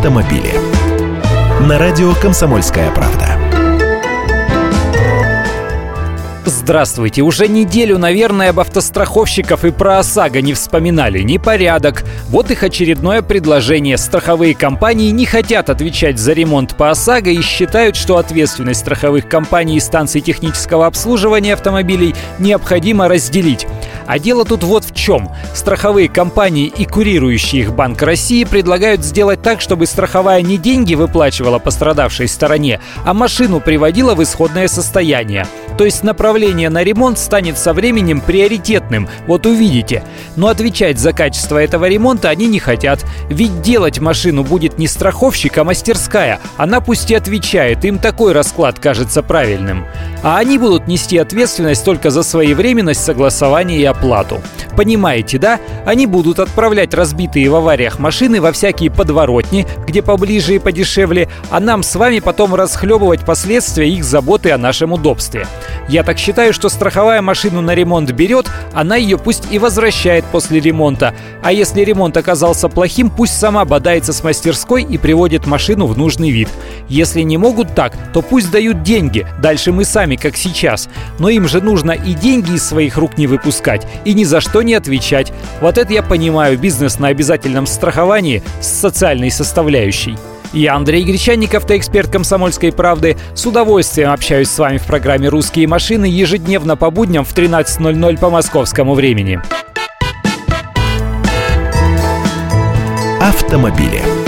автомобили. На радио «Комсомольская правда». Здравствуйте. Уже неделю, наверное, об автостраховщиков и про ОСАГО не вспоминали. Непорядок. Вот их очередное предложение. Страховые компании не хотят отвечать за ремонт по ОСАГО и считают, что ответственность страховых компаний и станций технического обслуживания автомобилей необходимо разделить. А дело тут вот в чем. Страховые компании и курирующий их Банк России предлагают сделать так, чтобы страховая не деньги выплачивала пострадавшей стороне, а машину приводила в исходное состояние. То есть направление на ремонт станет со временем приоритетным, вот увидите. Но отвечать за качество этого ремонта они не хотят. Ведь делать машину будет не страховщик, а мастерская. Она пусть и отвечает, им такой расклад кажется правильным. А они будут нести ответственность только за своевременность согласования и оплату. Понимаете, да? Они будут отправлять разбитые в авариях машины во всякие подворотни, где поближе и подешевле, а нам с вами потом расхлебывать последствия их заботы о нашем удобстве. Я так считаю, что страховая машину на ремонт берет, она ее пусть и возвращает после ремонта. А если ремонт оказался плохим, пусть сама бодается с мастерской и приводит машину в нужный вид. Если не могут так, то пусть дают деньги. Дальше мы сами, как сейчас. Но им же нужно и деньги из своих рук не выпускать, и ни за что не отвечать. Вот это я понимаю бизнес на обязательном страховании с социальной составляющей. Я Андрей Гречанников, автоэксперт «Комсомольской правды». С удовольствием общаюсь с вами в программе «Русские машины» ежедневно по будням в 13.00 по московскому времени. Автомобили.